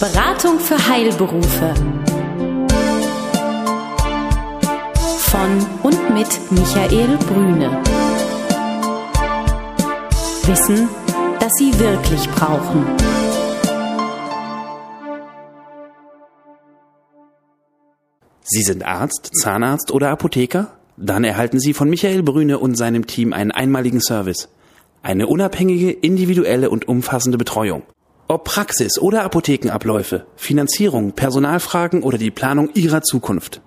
Beratung für Heilberufe. Von und mit Michael Brüne. Wissen, das Sie wirklich brauchen. Sie sind Arzt, Zahnarzt oder Apotheker? Dann erhalten Sie von Michael Brüne und seinem Team einen einmaligen Service. Eine unabhängige, individuelle und umfassende Betreuung. Ob Praxis oder Apothekenabläufe, Finanzierung, Personalfragen oder die Planung Ihrer Zukunft.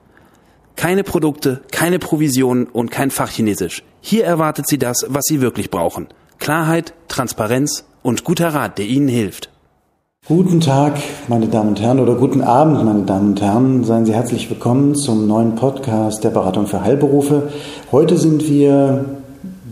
Keine Produkte, keine Provisionen und kein Fachchinesisch. Hier erwartet Sie das, was Sie wirklich brauchen. Klarheit, Transparenz und guter Rat, der Ihnen hilft. Guten Tag, meine Damen und Herren, oder guten Abend, meine Damen und Herren. Seien Sie herzlich willkommen zum neuen Podcast der Beratung für Heilberufe. Heute sind wir,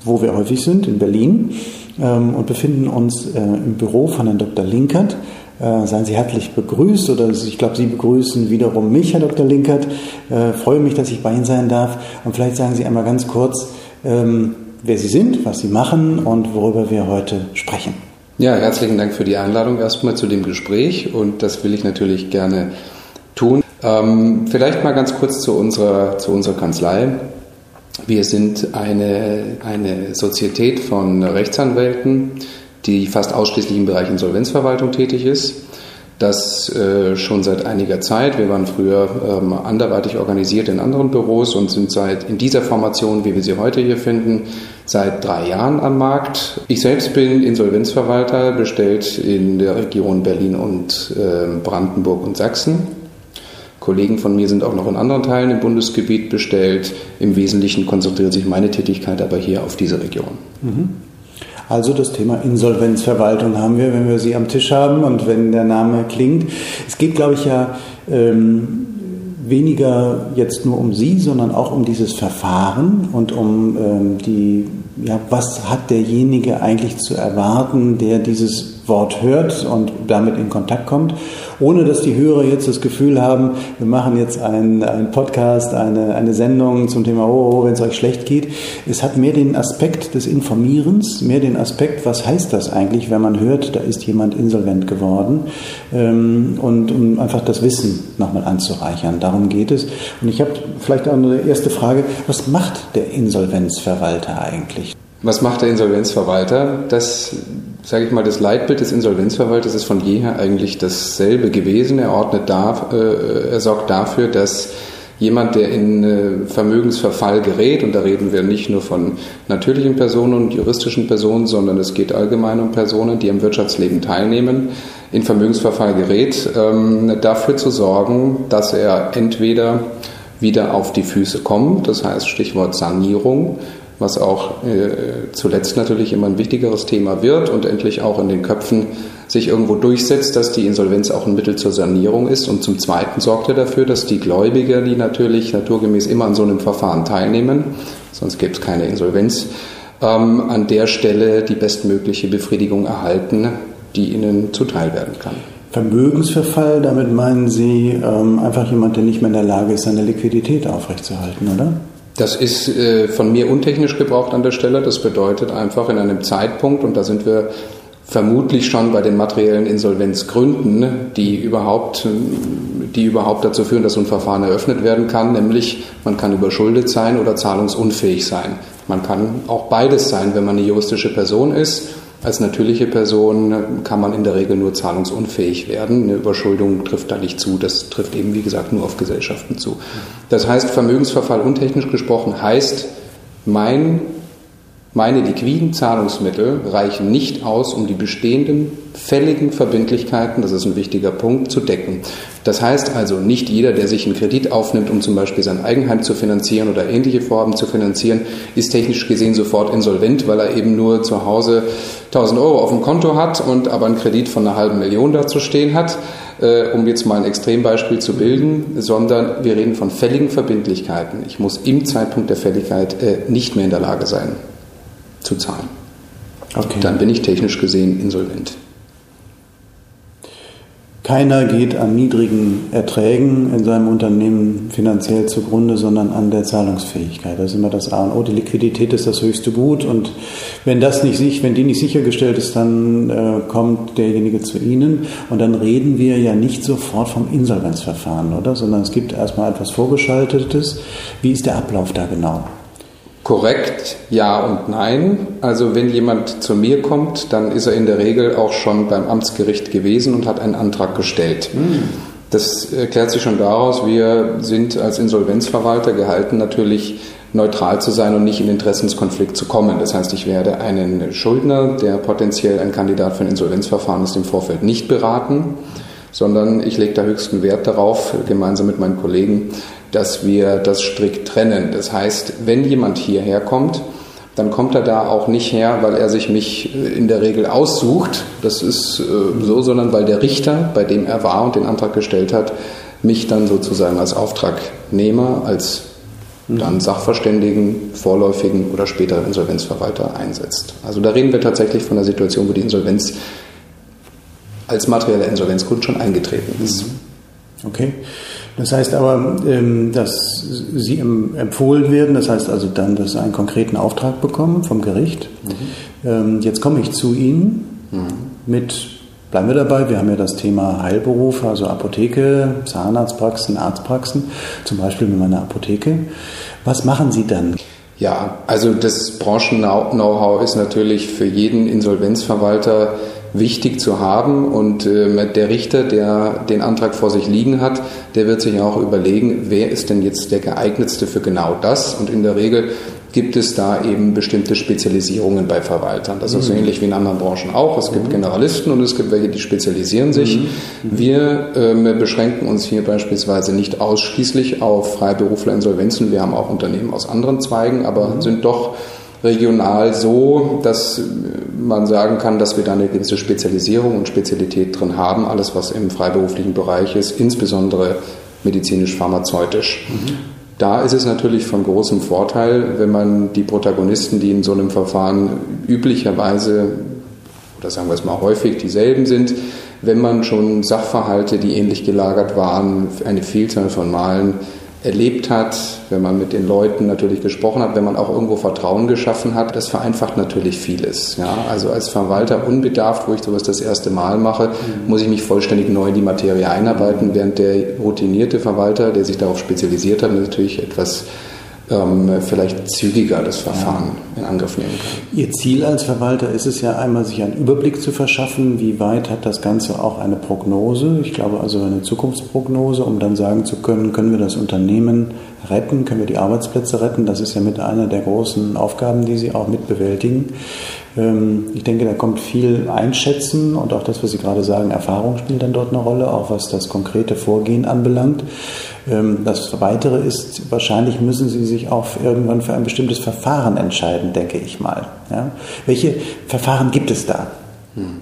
wo wir häufig sind, in Berlin ähm, und befinden uns äh, im Büro von Herrn Dr. Linkert. Äh, seien Sie herzlich begrüßt oder ich glaube, Sie begrüßen wiederum mich, Herr Dr. Linkert. Äh, freue mich, dass ich bei Ihnen sein darf. Und vielleicht sagen Sie einmal ganz kurz, ähm, wer Sie sind, was Sie machen und worüber wir heute sprechen. Ja, herzlichen Dank für die Einladung erstmal zu dem Gespräch und das will ich natürlich gerne tun. Ähm, vielleicht mal ganz kurz zu unserer, zu unserer Kanzlei. Wir sind eine, eine Sozietät von Rechtsanwälten, die fast ausschließlich im Bereich Insolvenzverwaltung tätig ist. Das äh, schon seit einiger Zeit. Wir waren früher ähm, anderweitig organisiert in anderen Büros und sind seit in dieser Formation, wie wir sie heute hier finden, seit drei Jahren am Markt. Ich selbst bin Insolvenzverwalter, bestellt in der Region Berlin und äh, Brandenburg und Sachsen. Kollegen von mir sind auch noch in anderen Teilen im Bundesgebiet bestellt. Im Wesentlichen konzentriert sich meine Tätigkeit aber hier auf diese Region. Mhm. Also das Thema Insolvenzverwaltung haben wir, wenn wir sie am Tisch haben und wenn der Name klingt. Es geht, glaube ich, ja ähm, weniger jetzt nur um Sie, sondern auch um dieses Verfahren und um ähm, die, ja, was hat derjenige eigentlich zu erwarten, der dieses Wort hört und damit in Kontakt kommt, ohne dass die Hörer jetzt das Gefühl haben, wir machen jetzt einen, einen Podcast, eine, eine Sendung zum Thema, oh, oh wenn es euch schlecht geht. Es hat mehr den Aspekt des Informierens, mehr den Aspekt, was heißt das eigentlich, wenn man hört, da ist jemand insolvent geworden ähm, und um einfach das Wissen nochmal anzureichern. Darum geht es. Und ich habe vielleicht auch eine erste Frage, was macht der Insolvenzverwalter eigentlich? Was macht der Insolvenzverwalter? Das sage ich mal, das Leitbild des Insolvenzverwalters ist von jeher eigentlich dasselbe gewesen. Er ordnet da, äh, er sorgt dafür, dass jemand, der in äh, Vermögensverfall gerät, und da reden wir nicht nur von natürlichen Personen und juristischen Personen, sondern es geht allgemein um Personen, die am Wirtschaftsleben teilnehmen, in Vermögensverfall gerät, ähm, dafür zu sorgen, dass er entweder wieder auf die Füße kommt, das heißt Stichwort Sanierung, was auch äh, zuletzt natürlich immer ein wichtigeres Thema wird und endlich auch in den Köpfen sich irgendwo durchsetzt, dass die Insolvenz auch ein Mittel zur Sanierung ist. Und zum Zweiten sorgt er dafür, dass die Gläubiger, die natürlich naturgemäß immer an so einem Verfahren teilnehmen, sonst gäbe es keine Insolvenz, ähm, an der Stelle die bestmögliche Befriedigung erhalten, die ihnen zuteil werden kann. Vermögensverfall, damit meinen Sie ähm, einfach jemand, der nicht mehr in der Lage ist, seine Liquidität aufrechtzuerhalten, oder? Das ist äh, von mir untechnisch gebraucht an der Stelle. Das bedeutet einfach in einem Zeitpunkt, und da sind wir vermutlich schon bei den materiellen Insolvenzgründen, die überhaupt, die überhaupt dazu führen, dass so ein Verfahren eröffnet werden kann, nämlich man kann überschuldet sein oder zahlungsunfähig sein. Man kann auch beides sein, wenn man eine juristische Person ist als natürliche Person kann man in der Regel nur zahlungsunfähig werden. Eine Überschuldung trifft da nicht zu. Das trifft eben, wie gesagt, nur auf Gesellschaften zu. Das heißt, Vermögensverfall untechnisch gesprochen heißt, mein, meine liquiden Zahlungsmittel reichen nicht aus, um die bestehenden fälligen Verbindlichkeiten, das ist ein wichtiger Punkt, zu decken. Das heißt also, nicht jeder, der sich einen Kredit aufnimmt, um zum Beispiel sein Eigenheim zu finanzieren oder ähnliche Vorhaben zu finanzieren, ist technisch gesehen sofort insolvent, weil er eben nur zu Hause 1000 Euro auf dem Konto hat und aber einen Kredit von einer halben Million dazu stehen hat, äh, um jetzt mal ein Extrembeispiel zu bilden, sondern wir reden von fälligen Verbindlichkeiten. Ich muss im Zeitpunkt der Fälligkeit äh, nicht mehr in der Lage sein, zu zahlen. Okay. Dann bin ich technisch gesehen insolvent. keiner geht an niedrigen Erträgen in seinem Unternehmen finanziell zugrunde, sondern an der Zahlungsfähigkeit. Das ist immer das A und O. Die Liquidität ist das höchste Gut und wenn das nicht sich, wenn die nicht sichergestellt ist, dann äh, kommt derjenige zu Ihnen und dann reden wir ja nicht sofort vom Insolvenzverfahren, oder? Sondern es gibt erstmal etwas Vorgeschaltetes. Wie ist der Ablauf da genau? Korrekt, ja und nein. Also wenn jemand zu mir kommt, dann ist er in der Regel auch schon beim Amtsgericht gewesen und hat einen Antrag gestellt. Mhm. Das erklärt sich schon daraus, wir sind als Insolvenzverwalter gehalten, natürlich neutral zu sein und nicht in Interessenskonflikt zu kommen. Das heißt, ich werde einen Schuldner, der potenziell ein Kandidat für ein Insolvenzverfahren ist, im Vorfeld nicht beraten, sondern ich lege da höchsten Wert darauf, gemeinsam mit meinen Kollegen, dass wir das strikt trennen. Das heißt, wenn jemand hierher kommt, dann kommt er da auch nicht her, weil er sich mich äh, in der Regel aussucht. Das ist äh, so, sondern weil der Richter, bei dem er war und den Antrag gestellt hat, mich dann sozusagen als Auftragnehmer, als dann Sachverständigen, vorläufigen oder späteren Insolvenzverwalter einsetzt. Also da reden wir tatsächlich von der Situation, wo die Insolvenz als materieller Insolvenzgrund schon eingetreten ist. Okay. Das heißt aber, ähm, dass Sie empfohlen werden, das heißt also dann, dass Sie einen konkreten Auftrag bekommen vom Gericht. Mhm. Ähm, jetzt komme ich zu Ihnen mhm. mit, bleiben wir dabei, wir haben ja das Thema Heilberuf, also Apotheke, Zahnarztpraxen, Arztpraxen, zum Beispiel mit meiner Apotheke. Was machen Sie dann? Ja, also das Branchen-Know-how ist natürlich für jeden Insolvenzverwalter wichtig zu haben. Und äh, der Richter, der den Antrag vor sich liegen hat, der wird sich auch überlegen, wer ist denn jetzt der geeignetste für genau das. Und in der Regel gibt es da eben bestimmte Spezialisierungen bei Verwaltern. Das ist mhm. so ähnlich wie in anderen Branchen auch. Es gibt mhm. Generalisten und es gibt welche, die spezialisieren sich. Mhm. Wir ähm, beschränken uns hier beispielsweise nicht ausschließlich auf Freiberufler Insolvenzen. Wir haben auch Unternehmen aus anderen Zweigen, aber mhm. sind doch regional so, dass man sagen kann, dass wir da eine gewisse Spezialisierung und Spezialität drin haben, alles was im freiberuflichen Bereich ist, insbesondere medizinisch-pharmazeutisch. Mhm. Da ist es natürlich von großem Vorteil, wenn man die Protagonisten, die in so einem Verfahren üblicherweise, oder sagen wir es mal häufig, dieselben sind, wenn man schon Sachverhalte, die ähnlich gelagert waren, eine Vielzahl von Malen erlebt hat, wenn man mit den Leuten natürlich gesprochen hat, wenn man auch irgendwo Vertrauen geschaffen hat, das vereinfacht natürlich vieles. Ja, also als Verwalter unbedarft, wo ich sowas das erste Mal mache, mhm. muss ich mich vollständig neu in die Materie einarbeiten, während der routinierte Verwalter, der sich darauf spezialisiert hat, natürlich etwas ähm, vielleicht zügiger das Verfahren ja. in Angriff nehmen kann. Ihr Ziel als Verwalter ist es ja einmal, sich einen Überblick zu verschaffen, wie weit hat das Ganze auch eine Prognose, ich glaube also eine Zukunftsprognose, um dann sagen zu können, können wir das Unternehmen retten, können wir die Arbeitsplätze retten. Das ist ja mit einer der großen Aufgaben, die Sie auch mit bewältigen. Ähm, ich denke, da kommt viel Einschätzen und auch das, was Sie gerade sagen, Erfahrung spielt dann dort eine Rolle, auch was das konkrete Vorgehen anbelangt. Ähm, das Weitere ist, wahrscheinlich müssen Sie sich auch irgendwann für ein bestimmtes Verfahren entscheiden, denke ich mal. Ja? Welche Verfahren gibt es da? Hm.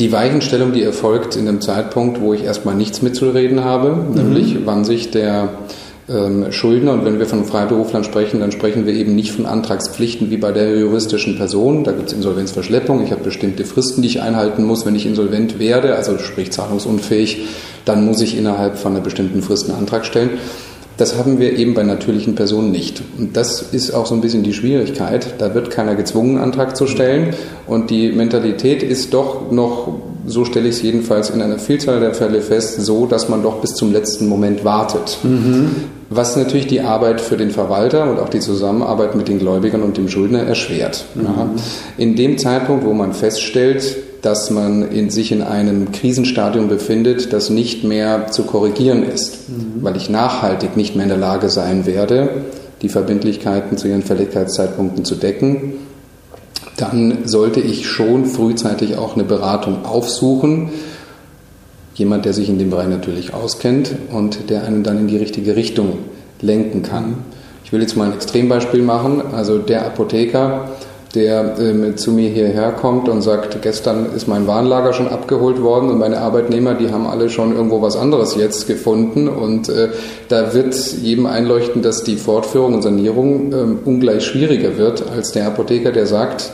Die Weichenstellung, die erfolgt in einem Zeitpunkt, wo ich erstmal nichts mitzureden habe, mhm. nämlich wann sich der ähm, Schuldner. Und wenn wir von Freiberuflern sprechen, dann sprechen wir eben nicht von Antragspflichten wie bei der juristischen Person. Da gibt es Insolvenzverschleppung. Ich habe bestimmte Fristen, die ich einhalten muss. Wenn ich insolvent werde, also sprich zahlungsunfähig, dann muss ich innerhalb von einer bestimmten Frist einen Antrag stellen. Das haben wir eben bei natürlichen Personen nicht. Und das ist auch so ein bisschen die Schwierigkeit. Da wird keiner gezwungen, einen Antrag zu stellen. Und die Mentalität ist doch noch, so stelle ich es jedenfalls in einer Vielzahl der Fälle fest, so, dass man doch bis zum letzten Moment wartet. Mhm. Was natürlich die Arbeit für den Verwalter und auch die Zusammenarbeit mit den Gläubigern und dem Schuldner erschwert. Mhm. In dem Zeitpunkt, wo man feststellt, dass man in sich in einem Krisenstadium befindet, das nicht mehr zu korrigieren ist, mhm. weil ich nachhaltig nicht mehr in der Lage sein werde, die Verbindlichkeiten zu ihren Fälligkeitszeitpunkten zu decken, dann sollte ich schon frühzeitig auch eine Beratung aufsuchen. Jemand, der sich in dem Bereich natürlich auskennt und der einen dann in die richtige Richtung lenken kann. Ich will jetzt mal ein Extrembeispiel machen. Also der Apotheker, der ähm, zu mir hierher kommt und sagt, gestern ist mein Warenlager schon abgeholt worden und meine Arbeitnehmer, die haben alle schon irgendwo was anderes jetzt gefunden und äh, da wird jedem einleuchten, dass die Fortführung und Sanierung äh, ungleich schwieriger wird als der Apotheker, der sagt,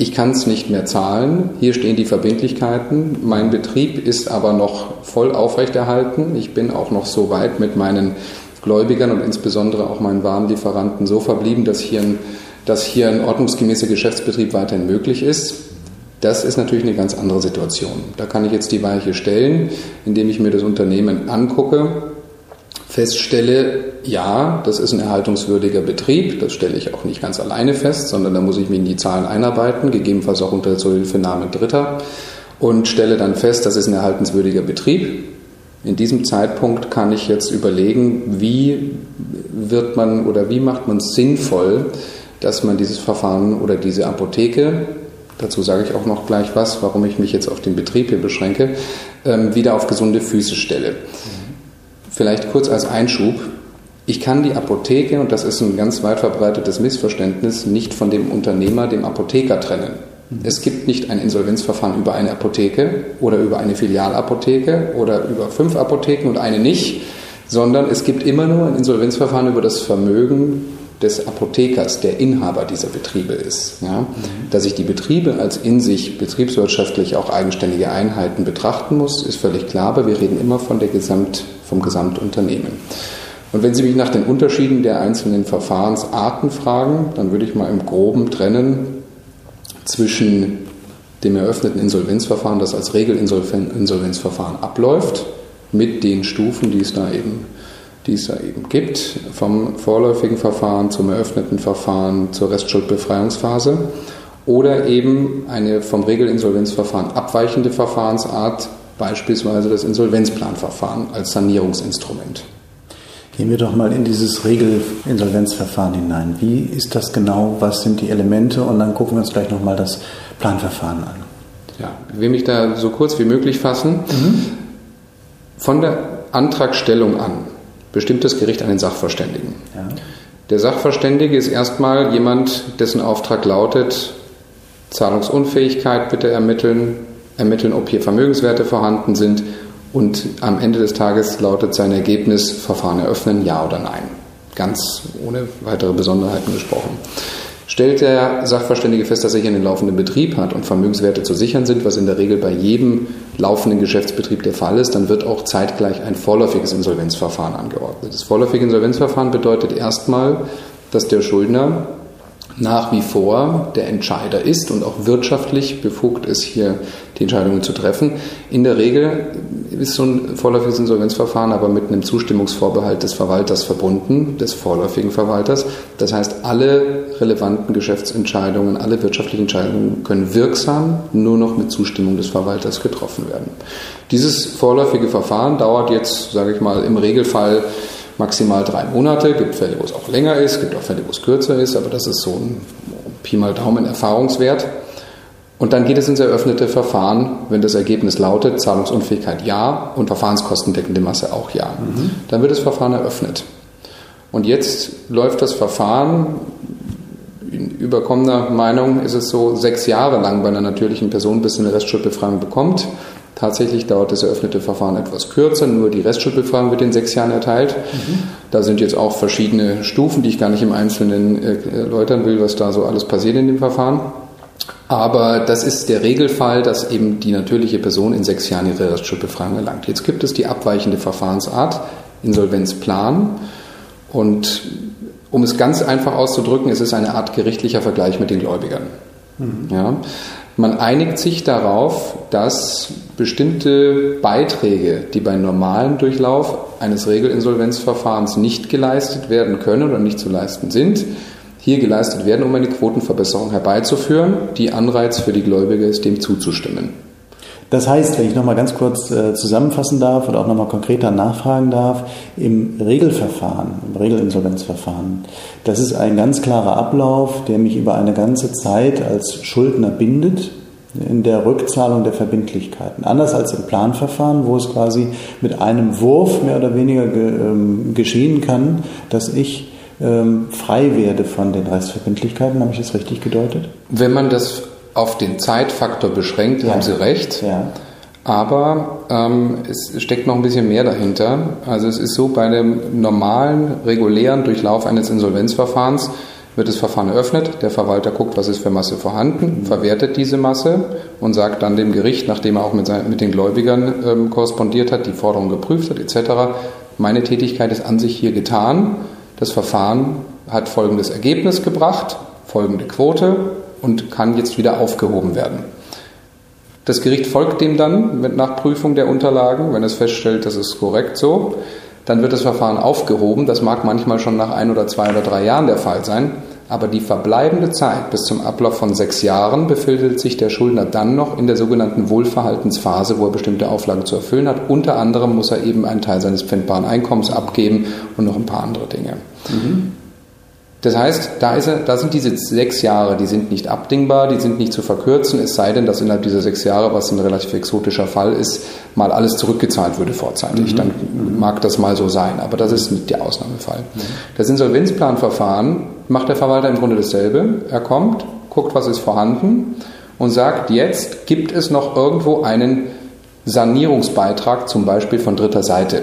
ich kann es nicht mehr zahlen, hier stehen die Verbindlichkeiten, mein Betrieb ist aber noch voll aufrechterhalten, ich bin auch noch so weit mit meinen Gläubigern und insbesondere auch meinen Warenlieferanten so verblieben, dass hier ein, dass hier ein ordnungsgemäßer Geschäftsbetrieb weiterhin möglich ist. Das ist natürlich eine ganz andere Situation. Da kann ich jetzt die Weiche stellen, indem ich mir das Unternehmen angucke, feststelle, ja, das ist ein erhaltungswürdiger Betrieb, das stelle ich auch nicht ganz alleine fest, sondern da muss ich mich in die Zahlen einarbeiten, gegebenenfalls auch unter Zuhilfenahme Dritter und stelle dann fest, das ist ein erhaltenswürdiger Betrieb. In diesem Zeitpunkt kann ich jetzt überlegen, wie wird man oder wie macht man es sinnvoll, dass man dieses Verfahren oder diese Apotheke, dazu sage ich auch noch gleich was, warum ich mich jetzt auf den Betrieb hier beschränke, ähm, wieder auf gesunde Füße stelle. Vielleicht kurz als Einschub. Ich kann die Apotheke, und das ist ein ganz weit verbreitetes Missverständnis, nicht von dem Unternehmer, dem Apotheker trennen. Es gibt nicht ein Insolvenzverfahren über eine Apotheke oder über eine Filialapotheke oder über fünf Apotheken und eine nicht, sondern es gibt immer nur ein Insolvenzverfahren über das Vermögen des Apothekers, der Inhaber dieser Betriebe ist. Ja? Dass ich die Betriebe als in sich betriebswirtschaftlich auch eigenständige Einheiten betrachten muss, ist völlig klar, aber wir reden immer von der Gesamt, vom Gesamtunternehmen. Und wenn Sie mich nach den Unterschieden der einzelnen Verfahrensarten fragen, dann würde ich mal im Groben trennen zwischen dem eröffneten Insolvenzverfahren, das als Regelinsolvenzverfahren abläuft, mit den Stufen, die es da eben die es da eben gibt, vom vorläufigen Verfahren zum eröffneten Verfahren zur Restschuldbefreiungsphase oder eben eine vom Regelinsolvenzverfahren abweichende Verfahrensart, beispielsweise das Insolvenzplanverfahren als Sanierungsinstrument. Gehen wir doch mal in dieses Regelinsolvenzverfahren hinein. Wie ist das genau? Was sind die Elemente? Und dann gucken wir uns gleich nochmal das Planverfahren an. Ja, ich will mich da so kurz wie möglich fassen. Mhm. Von der Antragstellung an bestimmt das Gericht einen Sachverständigen. Ja. Der Sachverständige ist erstmal jemand, dessen Auftrag lautet, Zahlungsunfähigkeit bitte ermitteln, ermitteln, ob hier Vermögenswerte vorhanden sind und am Ende des Tages lautet sein Ergebnis, Verfahren eröffnen, ja oder nein. Ganz ohne weitere Besonderheiten gesprochen. Stellt der Sachverständige fest, dass er hier einen laufenden Betrieb hat und Vermögenswerte zu sichern sind, was in der Regel bei jedem laufenden Geschäftsbetrieb der Fall ist, dann wird auch zeitgleich ein vorläufiges Insolvenzverfahren angeordnet. Das vorläufige Insolvenzverfahren bedeutet erstmal, dass der Schuldner nach wie vor der Entscheider ist und auch wirtschaftlich befugt ist, hier die Entscheidungen zu treffen. In der Regel ist so ein vorläufiges Insolvenzverfahren aber mit einem Zustimmungsvorbehalt des Verwalters verbunden, des vorläufigen Verwalters. Das heißt, alle relevanten Geschäftsentscheidungen, alle wirtschaftlichen Entscheidungen können wirksam nur noch mit Zustimmung des Verwalters getroffen werden. Dieses vorläufige Verfahren dauert jetzt, sage ich mal, im Regelfall maximal drei Monate. Es gibt Fälle, wo es auch länger ist, es gibt auch Fälle, wo es kürzer ist, aber das ist so ein Pi mal Daumen Erfahrungswert. Und dann geht es ins eröffnete Verfahren, wenn das Ergebnis lautet, Zahlungsunfähigkeit ja und verfahrenskostendeckende Masse auch ja. Mhm. Dann wird das Verfahren eröffnet. Und jetzt läuft das Verfahren, in überkommener Meinung ist es so sechs Jahre lang bei einer natürlichen Person, bis sie eine Restschuldbefreiung bekommt. Tatsächlich dauert das eröffnete Verfahren etwas kürzer, nur die Restschuldbefragung wird in sechs Jahren erteilt. Mhm. Da sind jetzt auch verschiedene Stufen, die ich gar nicht im Einzelnen äh, erläutern will, was da so alles passiert in dem Verfahren. Aber das ist der Regelfall, dass eben die natürliche Person in sechs Jahren ihre Restschuldbefreiung erlangt. Jetzt gibt es die abweichende Verfahrensart, Insolvenzplan. Und um es ganz einfach auszudrücken, es ist eine Art gerichtlicher Vergleich mit den Gläubigern. Mhm. Ja? Man einigt sich darauf, dass bestimmte Beiträge, die beim normalen Durchlauf eines Regelinsolvenzverfahrens nicht geleistet werden können oder nicht zu leisten sind, hier geleistet werden, um eine Quotenverbesserung herbeizuführen, die Anreiz für die Gläubiger ist, dem zuzustimmen. Das heißt, wenn ich nochmal ganz kurz äh, zusammenfassen darf oder auch nochmal konkreter nachfragen darf, im Regelverfahren, im Regelinsolvenzverfahren, das ist ein ganz klarer Ablauf, der mich über eine ganze Zeit als Schuldner bindet in der Rückzahlung der Verbindlichkeiten. Anders als im Planverfahren, wo es quasi mit einem Wurf mehr oder weniger ähm, geschehen kann, dass ich ähm, frei werde von den Restverbindlichkeiten. Habe ich das richtig gedeutet? Wenn man das auf den Zeitfaktor beschränkt, ja. haben Sie recht. Ja. Aber ähm, es steckt noch ein bisschen mehr dahinter. Also es ist so, bei dem normalen, regulären Durchlauf eines Insolvenzverfahrens, wird das Verfahren eröffnet, der Verwalter guckt, was ist für Masse vorhanden, verwertet diese Masse und sagt dann dem Gericht, nachdem er auch mit, seinen, mit den Gläubigern ähm, korrespondiert hat, die Forderung geprüft hat etc., meine Tätigkeit ist an sich hier getan, das Verfahren hat folgendes Ergebnis gebracht, folgende Quote und kann jetzt wieder aufgehoben werden. Das Gericht folgt dem dann mit Nachprüfung der Unterlagen, wenn es feststellt, das ist korrekt so. Dann wird das Verfahren aufgehoben. Das mag manchmal schon nach ein oder zwei oder drei Jahren der Fall sein. Aber die verbleibende Zeit bis zum Ablauf von sechs Jahren befindet sich der Schuldner dann noch in der sogenannten Wohlverhaltensphase, wo er bestimmte Auflagen zu erfüllen hat. Unter anderem muss er eben einen Teil seines pfändbaren Einkommens abgeben und noch ein paar andere Dinge. Mhm. Das heißt, da, ist er, da sind diese sechs Jahre, die sind nicht abdingbar, die sind nicht zu verkürzen, es sei denn, dass innerhalb dieser sechs Jahre, was ein relativ exotischer Fall ist, mal alles zurückgezahlt würde vorzeitig. Mhm. Dann mag das mal so sein, aber das ist nicht der Ausnahmefall. Mhm. Das Insolvenzplanverfahren macht der Verwalter im Grunde dasselbe. Er kommt, guckt, was ist vorhanden und sagt, jetzt gibt es noch irgendwo einen Sanierungsbeitrag, zum Beispiel von dritter Seite.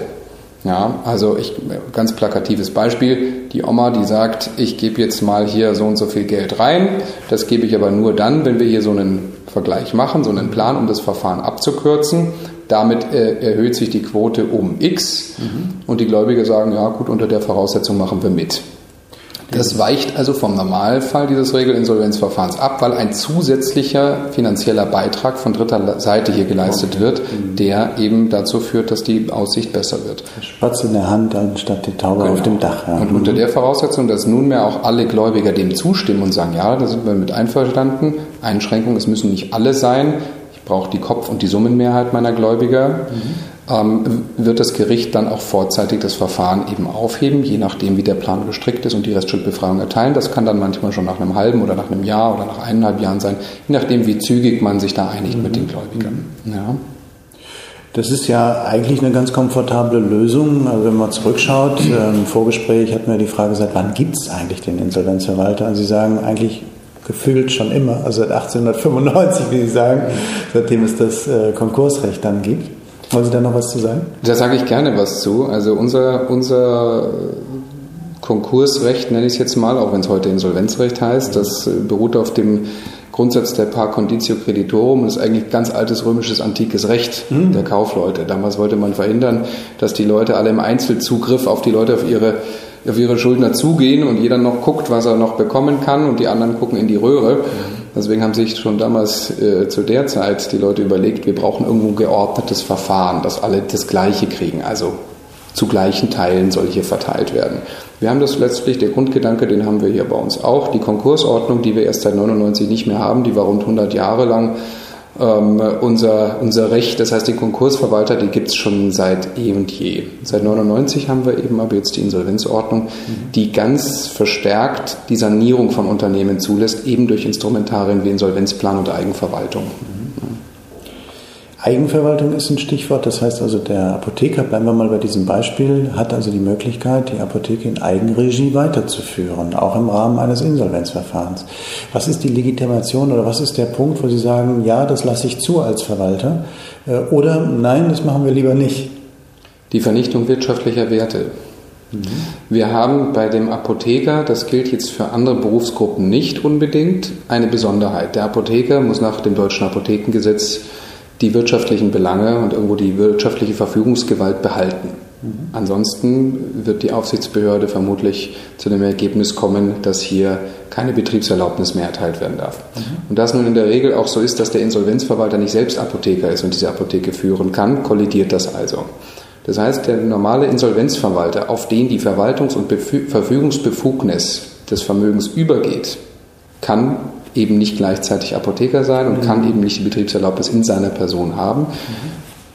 Ja, also ich, ganz plakatives Beispiel, die Oma, die sagt, ich gebe jetzt mal hier so und so viel Geld rein, das gebe ich aber nur dann, wenn wir hier so einen Vergleich machen, so einen Plan, um das Verfahren abzukürzen. Damit äh, erhöht sich die Quote um X mhm. und die Gläubiger sagen, ja gut, unter der Voraussetzung machen wir mit. Das weicht also vom Normalfall dieses Regelinsolvenzverfahrens ab, weil ein zusätzlicher finanzieller Beitrag von dritter Seite hier geleistet wird, der eben dazu führt, dass die Aussicht besser wird. Der Spatz in der Hand anstatt die Taube genau. auf dem Dach. Ja. Und unter der Voraussetzung, dass nunmehr auch alle Gläubiger dem zustimmen und sagen, ja, da sind wir mit einverstanden, Einschränkung, es müssen nicht alle sein, ich brauche die Kopf- und die Summenmehrheit meiner Gläubiger. Mhm wird das Gericht dann auch vorzeitig das Verfahren eben aufheben, je nachdem, wie der Plan gestrickt ist und die Restschuldbefreiung erteilen. Das kann dann manchmal schon nach einem halben oder nach einem Jahr oder nach eineinhalb Jahren sein, je nachdem, wie zügig man sich da einigt mhm. mit den mhm. Gläubigern. Ja. Das ist ja eigentlich eine ganz komfortable Lösung. Also wenn man zurückschaut, im Vorgespräch hatten wir die Frage gesagt, wann gibt es eigentlich den Insolvenzverwalter? Und Sie sagen eigentlich gefühlt schon immer, also seit 1895, wie Sie sagen, seitdem es das äh, Konkursrecht dann gibt. Wollen Sie da noch was zu sagen? Da sage ich gerne was zu. Also unser, unser Konkursrecht, nenne ich es jetzt mal, auch wenn es heute Insolvenzrecht heißt, das beruht auf dem Grundsatz der Par Conditio Creditorum und ist eigentlich ganz altes römisches antikes Recht mhm. der Kaufleute. Damals wollte man verhindern, dass die Leute alle im Einzelzugriff auf die Leute auf ihre auf ihre Schuldner zugehen und jeder noch guckt, was er noch bekommen kann und die anderen gucken in die Röhre. Deswegen haben sich schon damals äh, zu der Zeit die Leute überlegt, wir brauchen irgendwo ein geordnetes Verfahren, dass alle das Gleiche kriegen, also zu gleichen Teilen soll hier verteilt werden. Wir haben das letztlich, der Grundgedanke, den haben wir hier bei uns auch. Die Konkursordnung, die wir erst seit 99 nicht mehr haben, die war rund 100 Jahre lang ähm, unser, unser Recht, das heißt die Konkursverwalter, die gibt es schon seit eh und je. Seit 99 haben wir eben aber jetzt die Insolvenzordnung, mhm. die ganz verstärkt die Sanierung von Unternehmen zulässt, eben durch Instrumentarien wie Insolvenzplan und Eigenverwaltung. Eigenverwaltung ist ein Stichwort. Das heißt also, der Apotheker, bleiben wir mal bei diesem Beispiel, hat also die Möglichkeit, die Apotheke in Eigenregie weiterzuführen, auch im Rahmen eines Insolvenzverfahrens. Was ist die Legitimation oder was ist der Punkt, wo Sie sagen, ja, das lasse ich zu als Verwalter äh, oder nein, das machen wir lieber nicht? Die Vernichtung wirtschaftlicher Werte. Mhm. Wir haben bei dem Apotheker, das gilt jetzt für andere Berufsgruppen nicht unbedingt, eine Besonderheit. Der Apotheker muss nach dem deutschen Apothekengesetz die wirtschaftlichen Belange und irgendwo die wirtschaftliche Verfügungsgewalt behalten. Mhm. Ansonsten wird die Aufsichtsbehörde vermutlich zu dem Ergebnis kommen, dass hier keine Betriebserlaubnis mehr erteilt werden darf. Mhm. Und da es nun in der Regel auch so ist, dass der Insolvenzverwalter nicht selbst Apotheker ist und diese Apotheke führen kann, kollidiert das also. Das heißt, der normale Insolvenzverwalter, auf den die Verwaltungs- und Verfügungsbefugnis des Vermögens übergeht, kann eben nicht gleichzeitig Apotheker sein und mhm. kann eben nicht die Betriebserlaubnis in seiner Person haben. Mhm.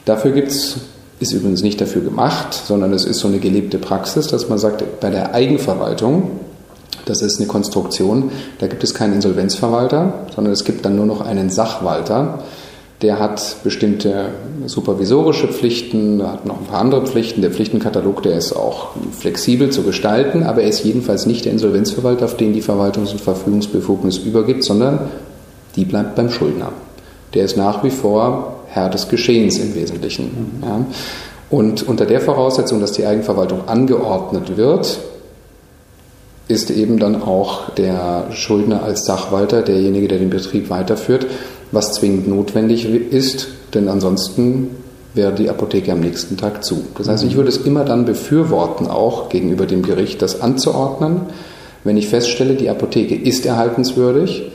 Dafür gibt es, ist übrigens nicht dafür gemacht, sondern es ist so eine gelebte Praxis, dass man sagt, bei der Eigenverwaltung, das ist eine Konstruktion, da gibt es keinen Insolvenzverwalter, sondern es gibt dann nur noch einen Sachwalter der hat bestimmte supervisorische Pflichten, hat noch ein paar andere Pflichten. Der Pflichtenkatalog, der ist auch flexibel zu gestalten, aber er ist jedenfalls nicht der Insolvenzverwalter, auf den die Verwaltungs- und Verfügungsbefugnis übergibt, sondern die bleibt beim Schuldner. Der ist nach wie vor Herr des Geschehens im Wesentlichen. Mhm. Ja. Und unter der Voraussetzung, dass die Eigenverwaltung angeordnet wird, ist eben dann auch der Schuldner als Sachwalter derjenige, der den Betrieb weiterführt, was zwingend notwendig ist, denn ansonsten wäre die Apotheke am nächsten Tag zu. Das heißt, ich würde es immer dann befürworten, auch gegenüber dem Gericht das anzuordnen, wenn ich feststelle, die Apotheke ist erhaltenswürdig,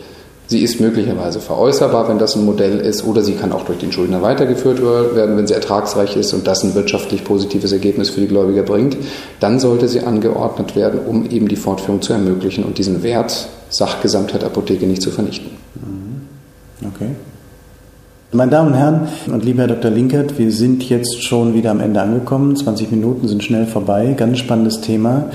Sie ist möglicherweise veräußerbar, wenn das ein Modell ist, oder sie kann auch durch den Schuldner weitergeführt werden, wenn sie ertragsreich ist und das ein wirtschaftlich positives Ergebnis für die Gläubiger bringt. Dann sollte sie angeordnet werden, um eben die Fortführung zu ermöglichen und diesen Wert Sachgesamtheit Apotheke nicht zu vernichten. Okay. Meine Damen und Herren und lieber Herr Dr. Linkert, wir sind jetzt schon wieder am Ende angekommen. 20 Minuten sind schnell vorbei. Ganz spannendes Thema.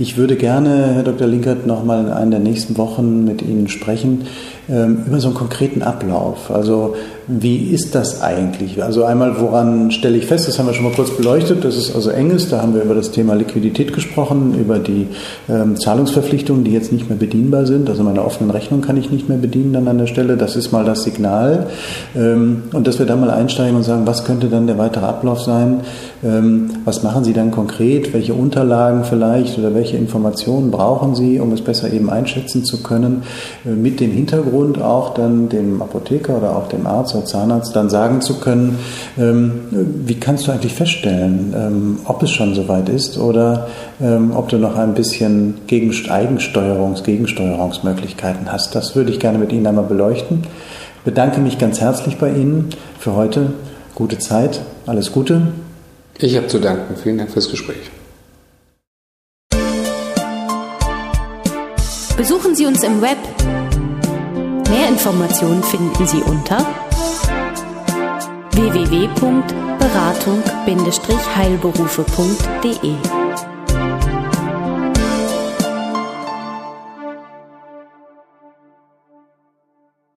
Ich würde gerne, Herr Dr. Linkert, nochmal in einer der nächsten Wochen mit Ihnen sprechen ähm, über so einen konkreten Ablauf. Also wie ist das eigentlich? Also einmal, woran stelle ich fest, das haben wir schon mal kurz beleuchtet, dass es also eng ist. Da haben wir über das Thema Liquidität gesprochen, über die ähm, Zahlungsverpflichtungen, die jetzt nicht mehr bedienbar sind. Also meine offenen Rechnungen kann ich nicht mehr bedienen dann an der Stelle. Das ist mal das Signal. Ähm, und dass wir da mal einsteigen und sagen, was könnte dann der weitere Ablauf sein? Ähm, was machen Sie dann konkret? Welche Unterlagen vielleicht oder welche Informationen brauchen Sie, um es besser eben einschätzen zu können? Äh, mit dem Hintergrund auch dann dem Apotheker oder auch dem Arzt oder Zahnarzt dann sagen zu können, ähm, wie kannst du eigentlich feststellen, ähm, ob es schon soweit ist oder ähm, ob du noch ein bisschen Gegen Eigensteuerungs-, Gegensteuerungsmöglichkeiten hast. Das würde ich gerne mit Ihnen einmal beleuchten. Ich bedanke mich ganz herzlich bei Ihnen für heute. Gute Zeit, alles Gute. Ich habe zu danken. Vielen Dank fürs Gespräch. Besuchen Sie uns im Web. Mehr Informationen finden Sie unter www.beratung-heilberufe.de